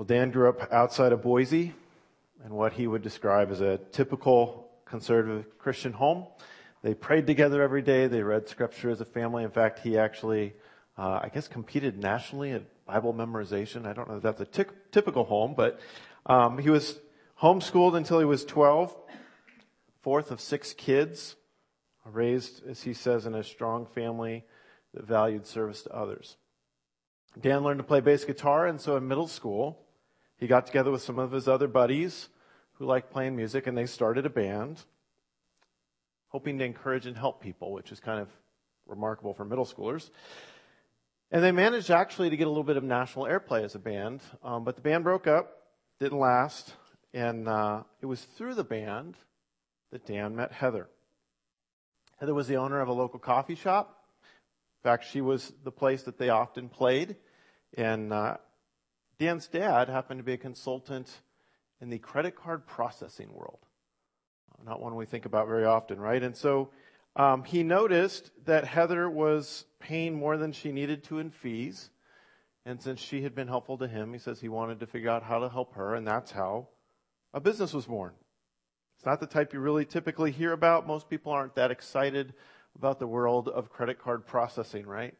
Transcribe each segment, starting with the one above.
Well, Dan grew up outside of Boise in what he would describe as a typical conservative Christian home. They prayed together every day. They read scripture as a family. In fact, he actually, uh, I guess, competed nationally at Bible memorization. I don't know if that's a t- typical home, but um, he was homeschooled until he was 12, fourth of six kids, raised, as he says, in a strong family that valued service to others. Dan learned to play bass guitar, and so in middle school, he got together with some of his other buddies who liked playing music, and they started a band, hoping to encourage and help people, which is kind of remarkable for middle schoolers. And they managed actually to get a little bit of national airplay as a band, um, but the band broke up, didn't last, and uh, it was through the band that Dan met Heather. Heather was the owner of a local coffee shop. In fact, she was the place that they often played. And uh, Dan's dad happened to be a consultant in the credit card processing world. Not one we think about very often, right? And so um, he noticed that Heather was paying more than she needed to in fees. And since she had been helpful to him, he says he wanted to figure out how to help her, and that's how a business was born. It's not the type you really typically hear about. Most people aren't that excited about the world of credit card processing, right?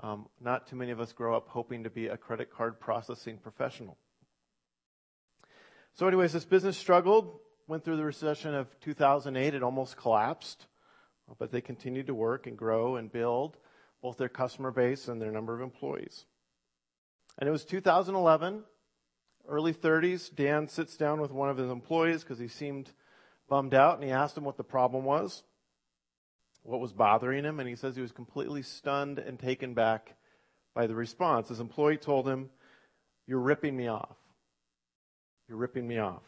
Um, not too many of us grow up hoping to be a credit card processing professional. So, anyways, this business struggled, went through the recession of 2008. It almost collapsed, but they continued to work and grow and build both their customer base and their number of employees. And it was 2011, early 30s. Dan sits down with one of his employees because he seemed bummed out and he asked him what the problem was, what was bothering him, and he says he was completely stunned and taken back by the response. His employee told him, You're ripping me off. You're ripping me off.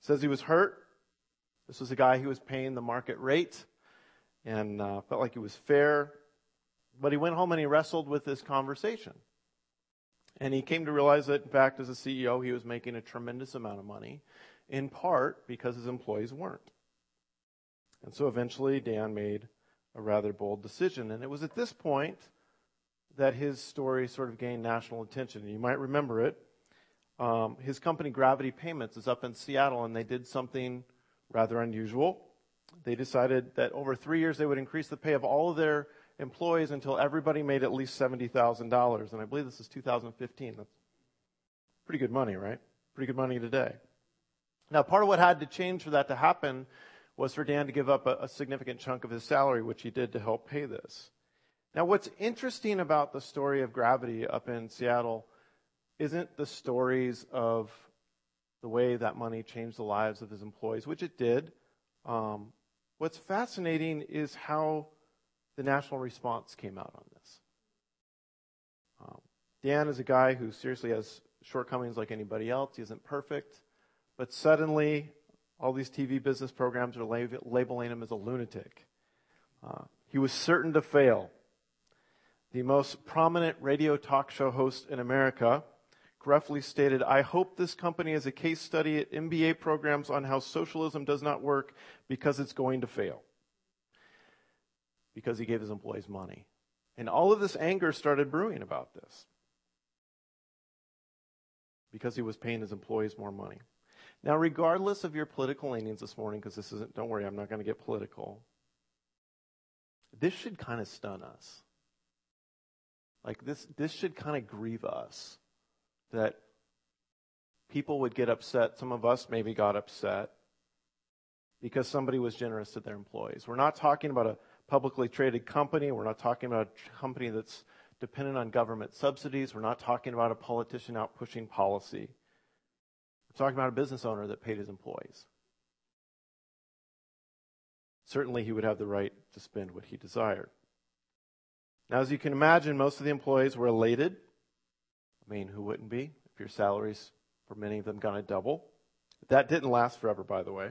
Says he was hurt. This was a guy who was paying the market rate and uh, felt like it was fair. But he went home and he wrestled with this conversation. And he came to realize that, in fact, as a CEO, he was making a tremendous amount of money in part because his employees weren't. And so eventually Dan made a rather bold decision. And it was at this point that his story sort of gained national attention. You might remember it. Um, his company, Gravity Payments, is up in Seattle, and they did something rather unusual. They decided that over three years they would increase the pay of all of their employees until everybody made at least $70,000. And I believe this is 2015. That's pretty good money, right? Pretty good money today. Now, part of what had to change for that to happen was for Dan to give up a, a, significant chunk of his salary, which he did to help pay this. Now, what's interesting about the story of Gravity up in Seattle isn't the stories of the way that money changed the lives of his employees, which it did. Um, what's fascinating is how the national response came out on this. Um, Dan is a guy who seriously has shortcomings like anybody else. He isn't perfect. But suddenly, all these TV business programs are lab- labeling him as a lunatic. Uh, he was certain to fail. The most prominent radio talk show host in America gruffly stated, I hope this company is a case study at MBA programs on how socialism does not work because it's going to fail. Because he gave his employees money. And all of this anger started brewing about this. Because he was paying his employees more money. Now, regardless of your political leanings this morning, because this isn't, don't worry, I'm not going to get political. This should kind of stun us. Like this, this should kind of grieve us that people would get upset. Some of us maybe got upset because somebody was generous to their employees. We're not talking about a publicly traded company. We're not talking about a company that's dependent on government subsidies. We're not talking about a politician out pushing policy talking about a business owner that paid his employees. Certainly, he would have the right to spend what he desired. Now, as you can imagine, most of the employees were elated. I mean, who wouldn't be if your salaries for many of them to double? That didn't last forever, by the way.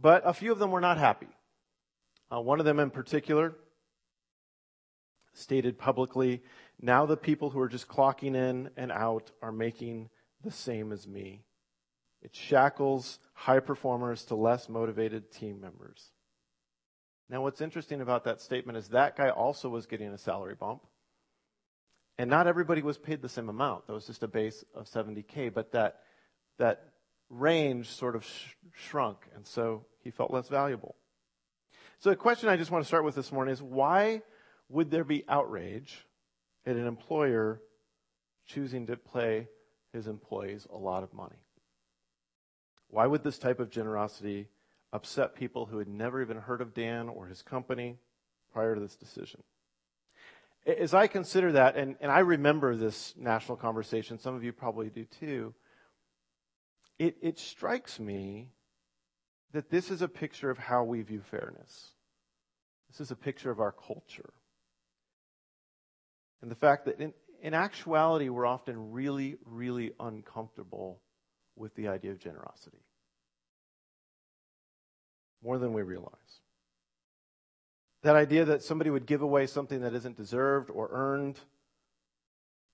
But a few of them were not happy. Uh, one of them in particular stated publicly, now the people who are just clocking in and out are making the same as me. It shackles high performers to less motivated team members. Now, what's interesting about that statement is that guy also was getting a salary bump. And not everybody was paid the same amount. That was just a base of 70K, but that, that range sort of sh- shrunk, and so he felt less valuable. So the question I just want to start with this morning is why would there be outrage at an employer choosing to pay his employees a lot of money? Why would this type of generosity upset people who had never even heard of Dan or his company prior to this decision? As I consider that, and, and I remember this national conversation, some of you probably do too, it, it strikes me that this is a picture of how we view fairness. This is a picture of our culture. And the fact that in, in actuality, we're often really, really uncomfortable with the idea of generosity. More than we realize. That idea that somebody would give away something that isn't deserved or earned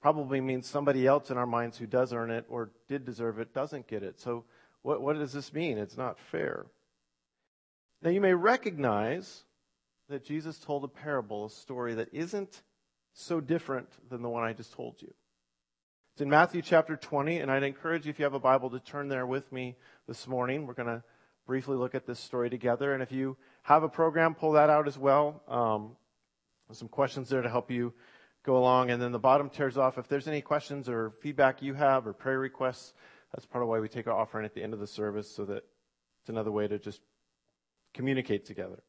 probably means somebody else in our minds who does earn it or did deserve it doesn't get it. So, what, what does this mean? It's not fair. Now, you may recognize that Jesus told a parable, a story that isn't so different than the one I just told you. It's in Matthew chapter 20, and I'd encourage you, if you have a Bible, to turn there with me this morning. We're going to briefly look at this story together. And if you have a program, pull that out as well. Um, some questions there to help you go along. And then the bottom tears off. If there's any questions or feedback you have or prayer requests, that's part of why we take our offering at the end of the service so that it's another way to just communicate together.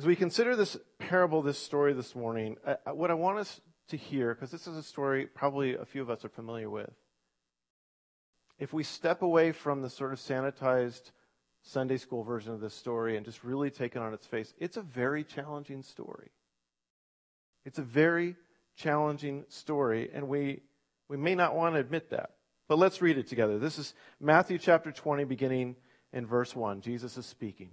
As we consider this parable, this story this morning, I, what I want us to hear, because this is a story probably a few of us are familiar with, if we step away from the sort of sanitized Sunday school version of this story and just really take it on its face, it's a very challenging story. It's a very challenging story, and we, we may not want to admit that. But let's read it together. This is Matthew chapter 20, beginning in verse 1. Jesus is speaking.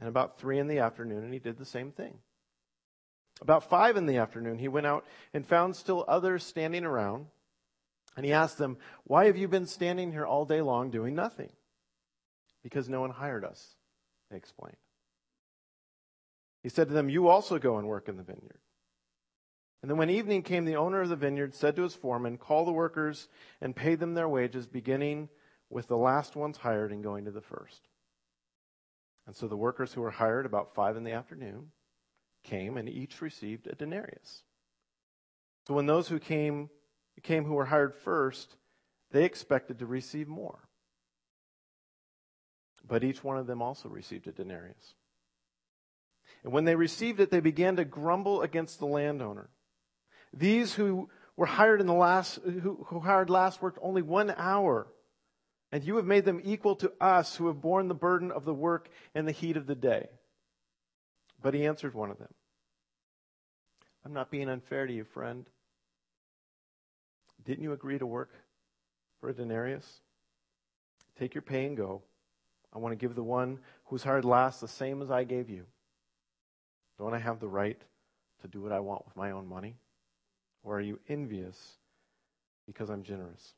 and about three in the afternoon, and he did the same thing. About five in the afternoon, he went out and found still others standing around. And he asked them, Why have you been standing here all day long doing nothing? Because no one hired us, they explained. He said to them, You also go and work in the vineyard. And then when evening came, the owner of the vineyard said to his foreman, Call the workers and pay them their wages, beginning with the last ones hired and going to the first. And so the workers who were hired about five in the afternoon came and each received a denarius. So when those who came, came who were hired first, they expected to receive more. But each one of them also received a denarius. And when they received it, they began to grumble against the landowner. These who were hired in the last, who, who hired last worked only one hour. And you have made them equal to us who have borne the burden of the work and the heat of the day. But he answered one of them I'm not being unfair to you, friend. Didn't you agree to work for a denarius? Take your pay and go. I want to give the one who's hired last the same as I gave you. Don't I have the right to do what I want with my own money? Or are you envious because I'm generous?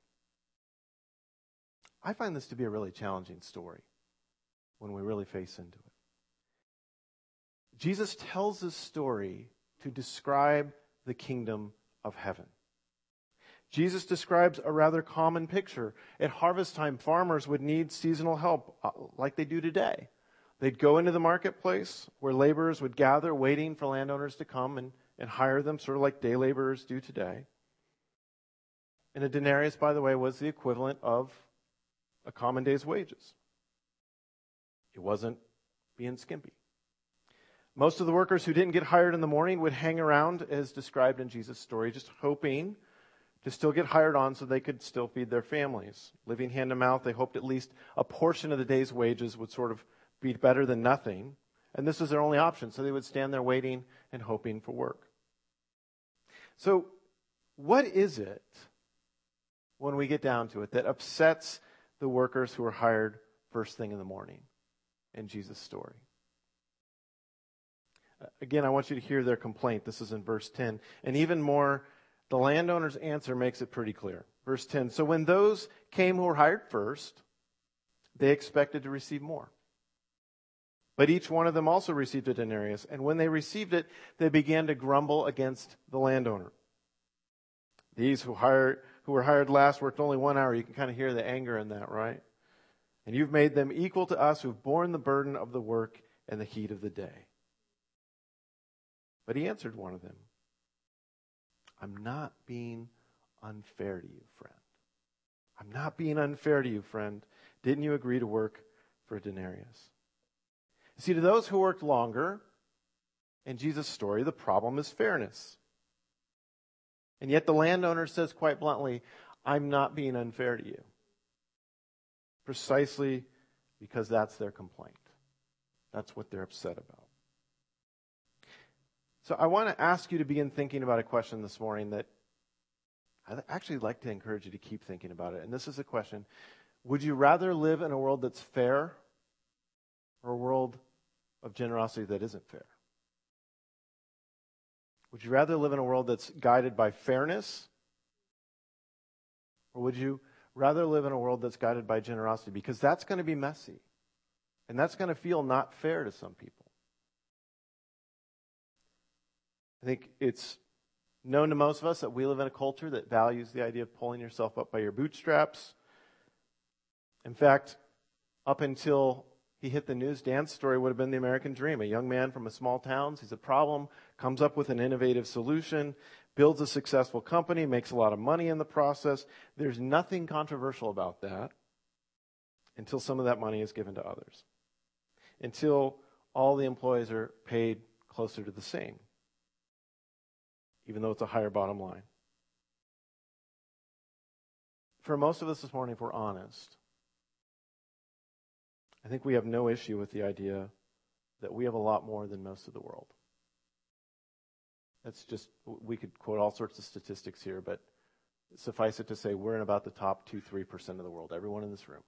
I find this to be a really challenging story when we really face into it. Jesus tells this story to describe the kingdom of heaven. Jesus describes a rather common picture. At harvest time, farmers would need seasonal help uh, like they do today. They'd go into the marketplace where laborers would gather waiting for landowners to come and, and hire them, sort of like day laborers do today. And a denarius, by the way, was the equivalent of a common day's wages. It wasn't being skimpy. Most of the workers who didn't get hired in the morning would hang around as described in Jesus' story, just hoping to still get hired on so they could still feed their families. Living hand to mouth, they hoped at least a portion of the day's wages would sort of be better than nothing. And this was their only option. So they would stand there waiting and hoping for work. So, what is it, when we get down to it, that upsets the workers who were hired first thing in the morning in Jesus' story? Uh, again, I want you to hear their complaint. This is in verse 10. And even more, the landowner's answer makes it pretty clear. Verse 10 So when those came who were hired first, they expected to receive more. But each one of them also received a denarius, and when they received it, they began to grumble against the landowner. These who hired who were hired last worked only one hour. You can kind of hear the anger in that, right? And you've made them equal to us who've borne the burden of the work and the heat of the day. But he answered one of them, I'm not being unfair to you, friend. I'm not being unfair to you, friend. Didn't you agree to work for a denarius? See, to those who worked longer, in Jesus' story, the problem is fairness. And yet the landowner says quite bluntly, I'm not being unfair to you. Precisely because that's their complaint. That's what they're upset about. So I want to ask you to begin thinking about a question this morning that I'd actually like to encourage you to keep thinking about it. And this is a question Would you rather live in a world that's fair or a world of generosity that isn't fair? Would you rather live in a world that's guided by fairness? Or would you rather live in a world that's guided by generosity? Because that's going to be messy. And that's going to feel not fair to some people. I think it's known to most of us that we live in a culture that values the idea of pulling yourself up by your bootstraps. In fact, up until he hit the news, Dan's story would have been the American dream. A young man from a small town sees a problem, comes up with an innovative solution, builds a successful company, makes a lot of money in the process. There's nothing controversial about that until some of that money is given to others. Until all the employees are paid closer to the same even though it's a higher bottom line. For most of us this morning, if we're honest, I think we have no issue with the idea that we have a lot more than most of the world. That's just, we could quote all sorts of statistics here, but suffice it to say, we're in about the top 2 3% of the world, everyone in this room.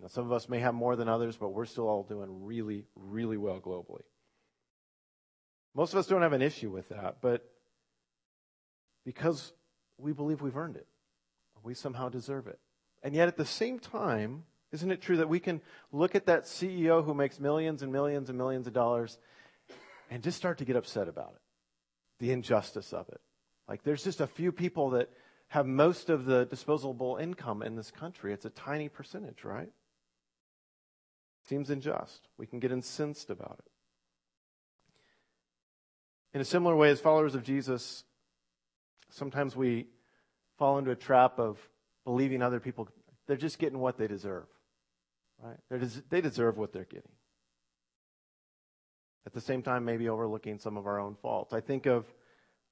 Now, some of us may have more than others, but we're still all doing really, really well globally. Most of us don't have an issue with that, but because we believe we've earned it, we somehow deserve it. And yet at the same time, isn't it true that we can look at that CEO who makes millions and millions and millions of dollars and just start to get upset about it? The injustice of it. Like there's just a few people that have most of the disposable income in this country. It's a tiny percentage, right? Seems unjust. We can get incensed about it. In a similar way, as followers of Jesus, sometimes we fall into a trap of believing other people, they're just getting what they deserve. Right? Des- they deserve what they're getting. At the same time, maybe overlooking some of our own faults. I think of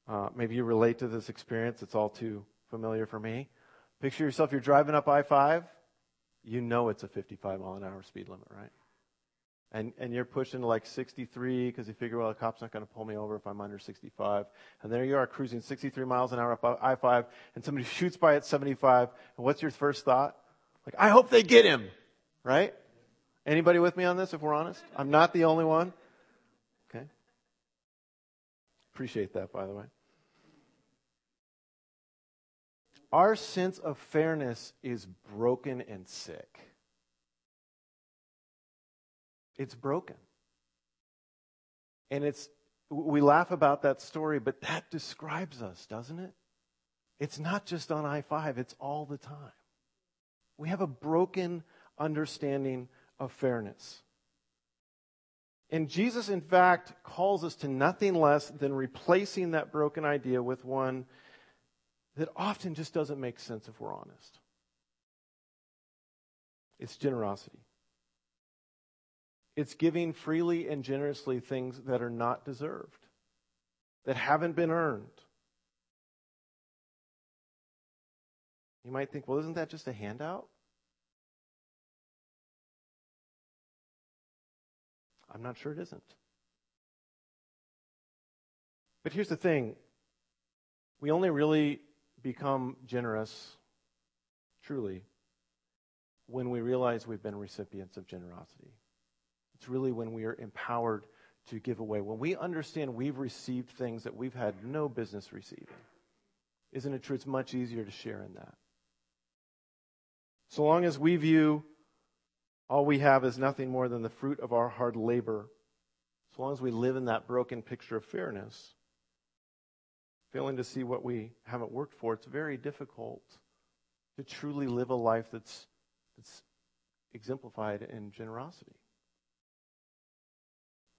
uh, maybe you relate to this experience. It's all too familiar for me. Picture yourself, you're driving up I 5. You know it's a 55 mile an hour speed limit, right? and, and you're pushing to like 63 because you figure, well, the cop's not going to pull me over if I'm under 65. And there you are cruising 63 miles an hour up I-5 and somebody shoots by at 75. And what's your first thought? Like, I hope they get him, right? Anybody with me on this if we're honest? I'm not the only one. Okay. Appreciate that, by the way. Our sense of fairness is broken and sick. It's broken. And it's, we laugh about that story, but that describes us, doesn't it? It's not just on I 5, it's all the time. We have a broken understanding of fairness. And Jesus, in fact, calls us to nothing less than replacing that broken idea with one that often just doesn't make sense if we're honest. It's generosity. It's giving freely and generously things that are not deserved, that haven't been earned. You might think, well, isn't that just a handout? I'm not sure it isn't. But here's the thing we only really become generous, truly, when we realize we've been recipients of generosity. It's really when we are empowered to give away, when we understand we've received things that we've had no business receiving. Isn't it true? It's much easier to share in that. So long as we view all we have is nothing more than the fruit of our hard labor, so long as we live in that broken picture of fairness, failing to see what we haven't worked for, it's very difficult to truly live a life that's, that's exemplified in generosity.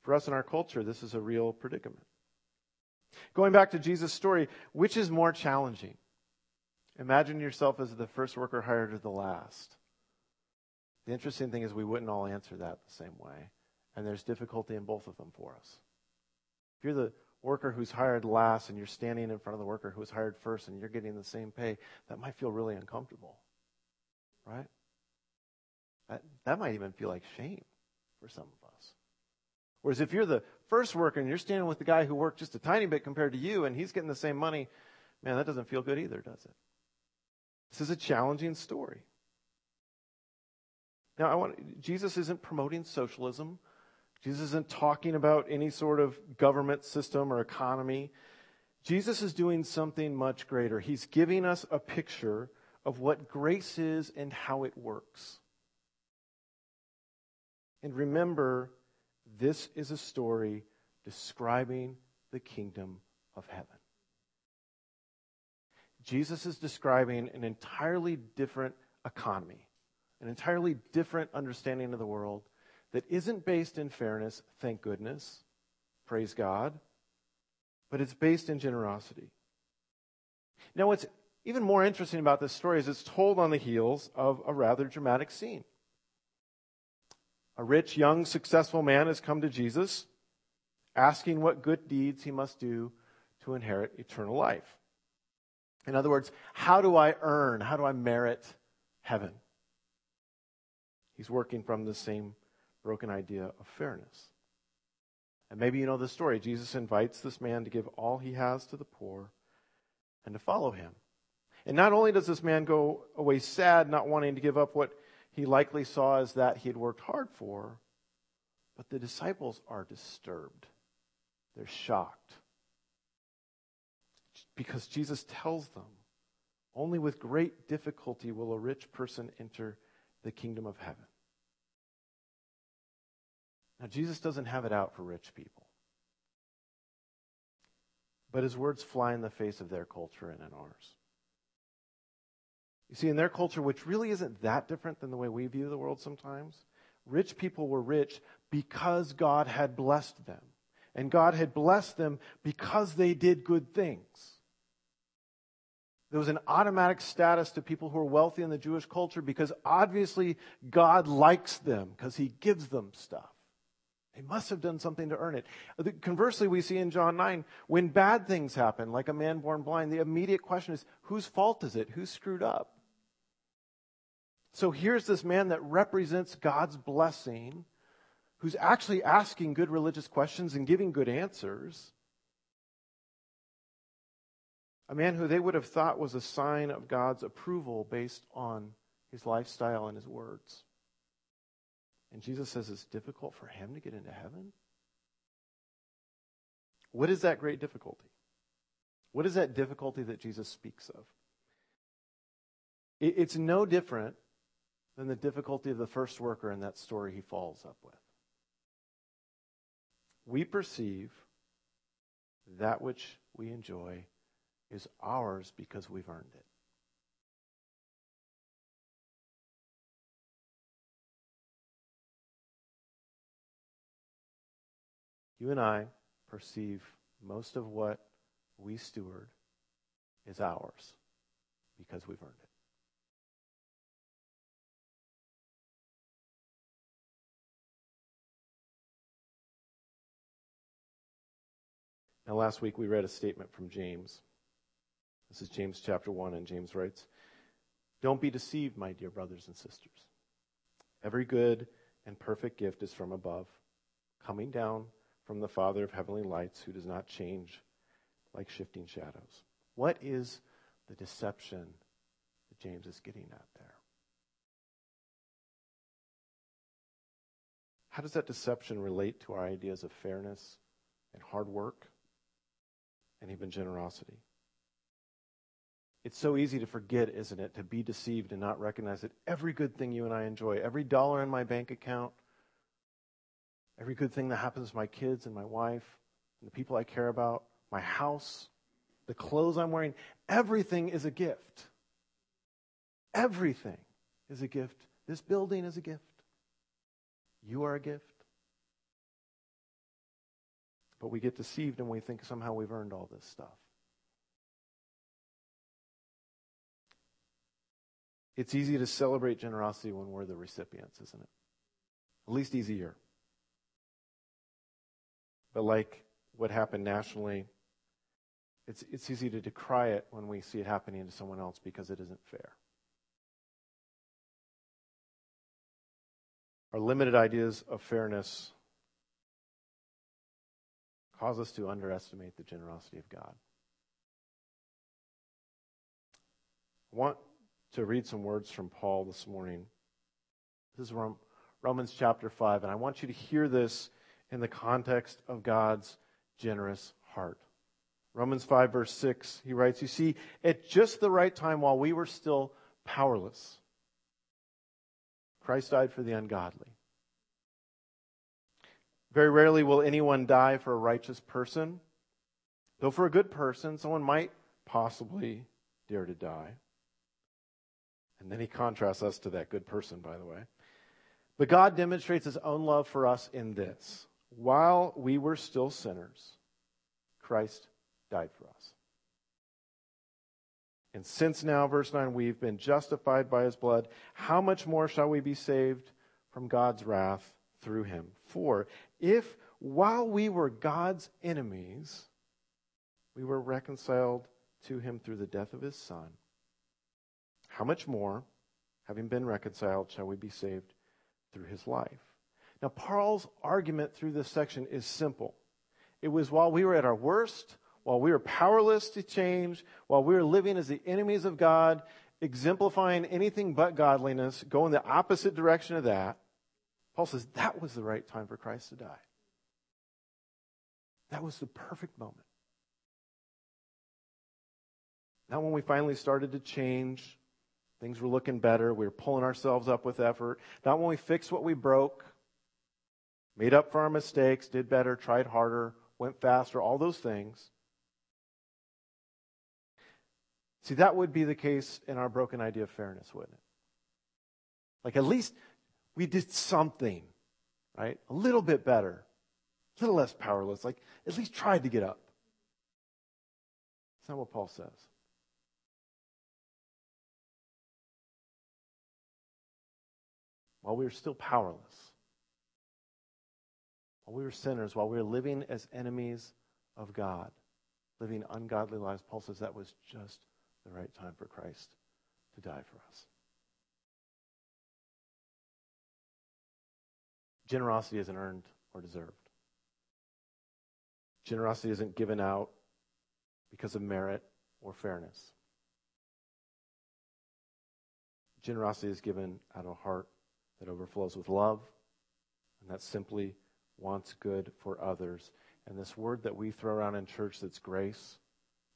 For us in our culture, this is a real predicament. Going back to Jesus' story, which is more challenging? Imagine yourself as the first worker hired or the last. The interesting thing is, we wouldn't all answer that the same way. And there's difficulty in both of them for us. If you're the worker who's hired last and you're standing in front of the worker who was hired first and you're getting the same pay, that might feel really uncomfortable. Right? That, that might even feel like shame for some of us. Whereas if you're the first worker and you're standing with the guy who worked just a tiny bit compared to you and he's getting the same money, man, that doesn't feel good either, does it? This is a challenging story. Now, I want Jesus isn't promoting socialism. Jesus isn't talking about any sort of government system or economy. Jesus is doing something much greater. He's giving us a picture of what grace is and how it works. And remember, this is a story describing the kingdom of heaven. Jesus is describing an entirely different economy, an entirely different understanding of the world that isn't based in fairness, thank goodness, praise God, but it's based in generosity. Now, what's even more interesting about this story is it's told on the heels of a rather dramatic scene. A rich, young, successful man has come to Jesus asking what good deeds he must do to inherit eternal life. In other words, how do I earn, how do I merit heaven? He's working from the same broken idea of fairness. And maybe you know the story. Jesus invites this man to give all he has to the poor and to follow him. And not only does this man go away sad, not wanting to give up what he likely saw as that he had worked hard for, but the disciples are disturbed. They're shocked. Because Jesus tells them, only with great difficulty will a rich person enter the kingdom of heaven. Now, Jesus doesn't have it out for rich people. But his words fly in the face of their culture and in ours. You see, in their culture, which really isn't that different than the way we view the world sometimes, rich people were rich because God had blessed them. And God had blessed them because they did good things. There was an automatic status to people who are wealthy in the Jewish culture because obviously God likes them because he gives them stuff. They must have done something to earn it. Conversely, we see in John 9, when bad things happen, like a man born blind, the immediate question is, whose fault is it? Who screwed up? So here's this man that represents God's blessing, who's actually asking good religious questions and giving good answers. A man who they would have thought was a sign of God's approval based on his lifestyle and his words. And Jesus says it's difficult for him to get into heaven? What is that great difficulty? What is that difficulty that Jesus speaks of? It's no different than the difficulty of the first worker in that story he follows up with. We perceive that which we enjoy is ours because we've earned it. You and I perceive most of what we steward is ours because we've earned it. Now, last week we read a statement from James. This is James chapter 1, and James writes Don't be deceived, my dear brothers and sisters. Every good and perfect gift is from above coming down from the Father of heavenly lights who does not change like shifting shadows. What is the deception that James is getting at there? How does that deception relate to our ideas of fairness and hard work and even generosity? It's so easy to forget, isn't it, to be deceived and not recognize that every good thing you and I enjoy, every dollar in my bank account, every good thing that happens to my kids and my wife and the people I care about, my house, the clothes I'm wearing, everything is a gift. Everything is a gift. This building is a gift. You are a gift. But we get deceived and we think somehow we've earned all this stuff. It's easy to celebrate generosity when we're the recipients, isn't it? At least easier. But like what happened nationally, it's, it's easy to decry it when we see it happening to someone else because it isn't fair. Our limited ideas of fairness cause us to underestimate the generosity of God. I want to read some words from Paul this morning. This is Romans chapter 5, and I want you to hear this in the context of God's generous heart. Romans 5, verse 6, he writes, You see, at just the right time while we were still powerless, Christ died for the ungodly. Very rarely will anyone die for a righteous person, though for a good person, someone might possibly dare to die. And then he contrasts us to that good person, by the way. But God demonstrates his own love for us in this. While we were still sinners, Christ died for us. And since now, verse 9, we've been justified by his blood, how much more shall we be saved from God's wrath through him? For if while we were God's enemies, we were reconciled to him through the death of his son, how much more, having been reconciled, shall we be saved through his life? Now, Paul's argument through this section is simple. It was while we were at our worst, while we were powerless to change, while we were living as the enemies of God, exemplifying anything but godliness, going the opposite direction of that, Paul says that was the right time for Christ to die. That was the perfect moment. Not when we finally started to change, things were looking better, we were pulling ourselves up with effort. Not when we fixed what we broke, made up for our mistakes, did better, tried harder, went faster, all those things. See, that would be the case in our broken idea of fairness, wouldn't it? Like, at least we did something, right? A little bit better, a little less powerless, like, at least tried to get up. That's not what Paul says. While we were still powerless, while we were sinners, while we were living as enemies of God, living ungodly lives, Paul says that was just the right time for Christ to die for us. Generosity isn't earned or deserved. Generosity isn't given out because of merit or fairness. Generosity is given out of a heart that overflows with love and that simply wants good for others. And this word that we throw around in church that's grace,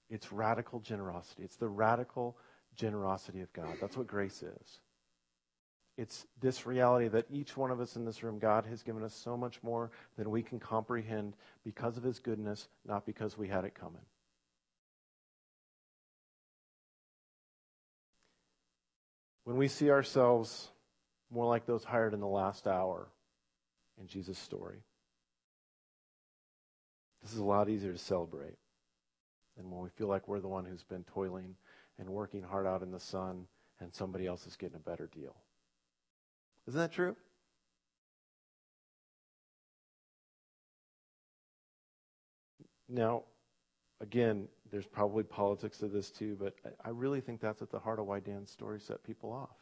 it's radical generosity. It's the radical generosity of God. That's what grace is. It's this reality that each one of us in this room, God has given us so much more than we can comprehend because of his goodness, not because we had it coming. When we see ourselves more like those hired in the last hour in Jesus' story, this is a lot easier to celebrate than when we feel like we're the one who's been toiling and working hard out in the sun and somebody else is getting a better deal. Isn't that true? Now, again, there's probably politics to this too, but I really think that's at the heart of why Dan's story set people off.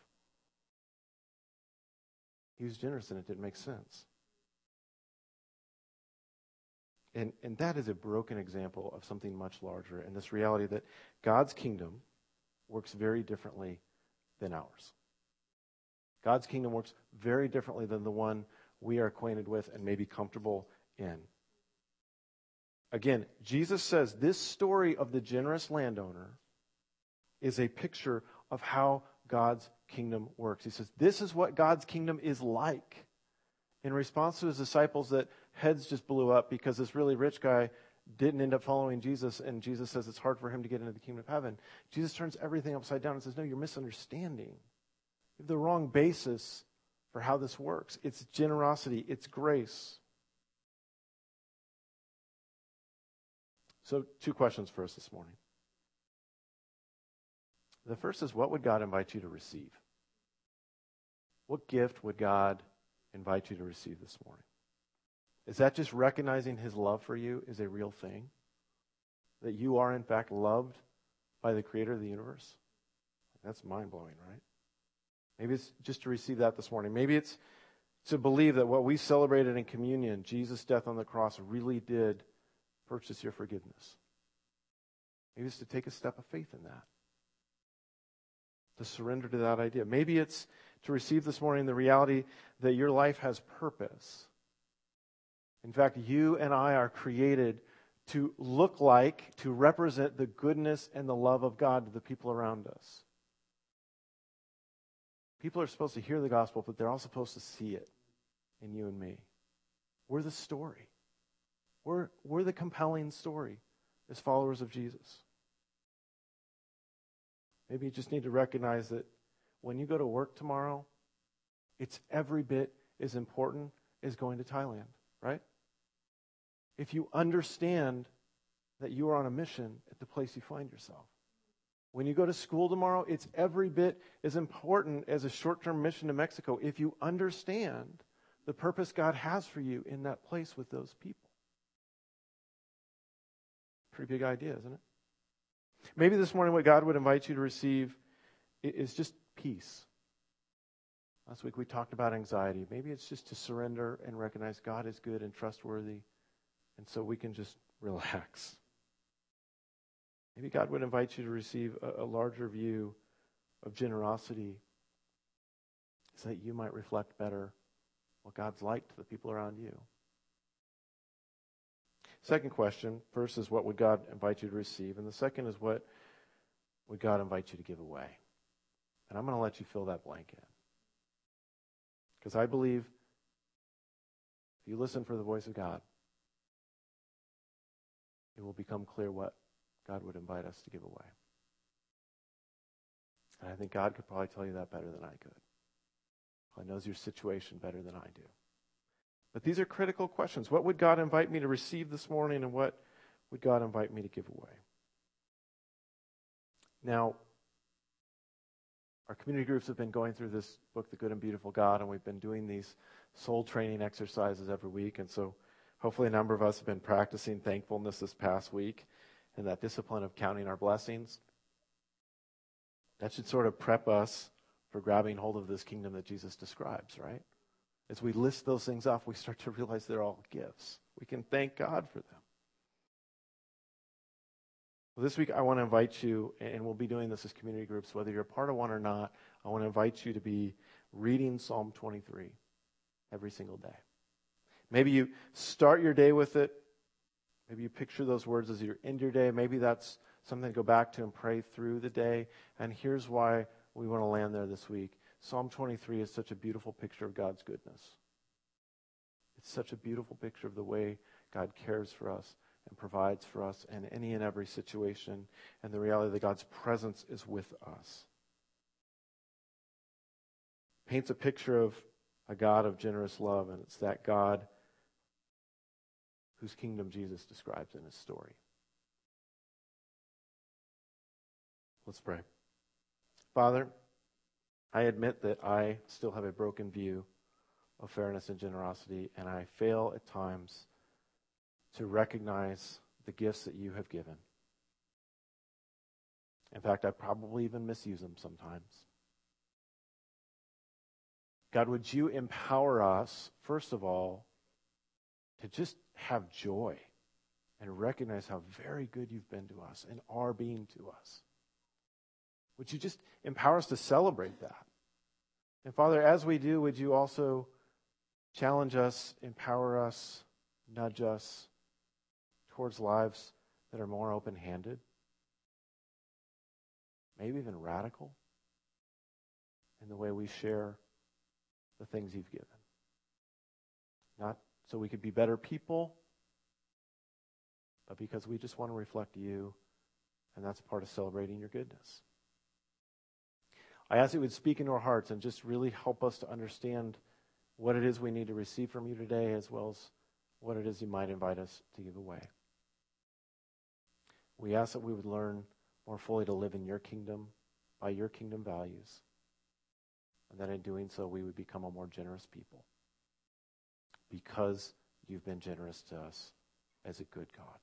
He was generous and it didn't make sense. And, and that is a broken example of something much larger and this reality that God's kingdom works very differently than ours. God's kingdom works very differently than the one we are acquainted with and may be comfortable in. Again, Jesus says this story of the generous landowner is a picture of how God's kingdom works. He says, This is what God's kingdom is like. In response to his disciples, that heads just blew up because this really rich guy didn't end up following Jesus, and Jesus says it's hard for him to get into the kingdom of heaven. Jesus turns everything upside down and says, No, you're misunderstanding. You have the wrong basis for how this works. It's generosity, it's grace. So, two questions for us this morning. The first is what would God invite you to receive? What gift would God invite you to receive this morning? Is that just recognizing his love for you is a real thing? That you are, in fact, loved by the creator of the universe? That's mind blowing, right? Maybe it's just to receive that this morning. Maybe it's to believe that what we celebrated in communion, Jesus' death on the cross, really did purchase your forgiveness. Maybe it's to take a step of faith in that, to surrender to that idea. Maybe it's to receive this morning the reality that your life has purpose. In fact, you and I are created to look like, to represent the goodness and the love of God to the people around us. People are supposed to hear the gospel, but they're all supposed to see it in you and me. We're the story. We're, we're the compelling story as followers of Jesus. Maybe you just need to recognize that when you go to work tomorrow, it's every bit as important as going to Thailand, right? If you understand that you are on a mission at the place you find yourself. When you go to school tomorrow, it's every bit as important as a short term mission to Mexico if you understand the purpose God has for you in that place with those people. Pretty big idea, isn't it? Maybe this morning, what God would invite you to receive is just peace. Last week we talked about anxiety. Maybe it's just to surrender and recognize God is good and trustworthy, and so we can just relax. Maybe God would invite you to receive a, a larger view of generosity so that you might reflect better what God's like to the people around you. Second question first is what would God invite you to receive? And the second is what would God invite you to give away? And I'm going to let you fill that blank in. Because I believe if you listen for the voice of God, it will become clear what God would invite us to give away. And I think God could probably tell you that better than I could. He knows your situation better than I do. But these are critical questions. What would God invite me to receive this morning, and what would God invite me to give away? Now, our community groups have been going through this book, The Good and Beautiful God, and we've been doing these soul training exercises every week. And so hopefully a number of us have been practicing thankfulness this past week and that discipline of counting our blessings. That should sort of prep us for grabbing hold of this kingdom that Jesus describes, right? As we list those things off, we start to realize they're all gifts. We can thank God for them. Well, this week, I want to invite you, and we'll be doing this as community groups, whether you're a part of one or not, I want to invite you to be reading Psalm 23 every single day. Maybe you start your day with it. Maybe you picture those words as you end your day. Maybe that's something to go back to and pray through the day. And here's why we want to land there this week. Psalm 23 is such a beautiful picture of God's goodness. It's such a beautiful picture of the way God cares for us and provides for us in any and every situation, and the reality that God's presence is with us. Paints a picture of a God of generous love, and it's that God whose kingdom Jesus describes in his story. Let's pray. Father, I admit that I still have a broken view of fairness and generosity, and I fail at times to recognize the gifts that you have given. In fact, I probably even misuse them sometimes. God, would you empower us, first of all, to just have joy and recognize how very good you've been to us and are being to us. Would you just empower us to celebrate that? And Father, as we do, would you also challenge us, empower us, nudge us towards lives that are more open handed? Maybe even radical in the way we share the things you've given. Not so we could be better people, but because we just want to reflect you, and that's part of celebrating your goodness. I ask that you would speak into our hearts and just really help us to understand what it is we need to receive from you today, as well as what it is you might invite us to give away. We ask that we would learn more fully to live in your kingdom by your kingdom values, and that in doing so, we would become a more generous people because you've been generous to us as a good God.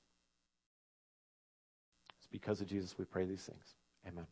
It's because of Jesus we pray these things. Amen.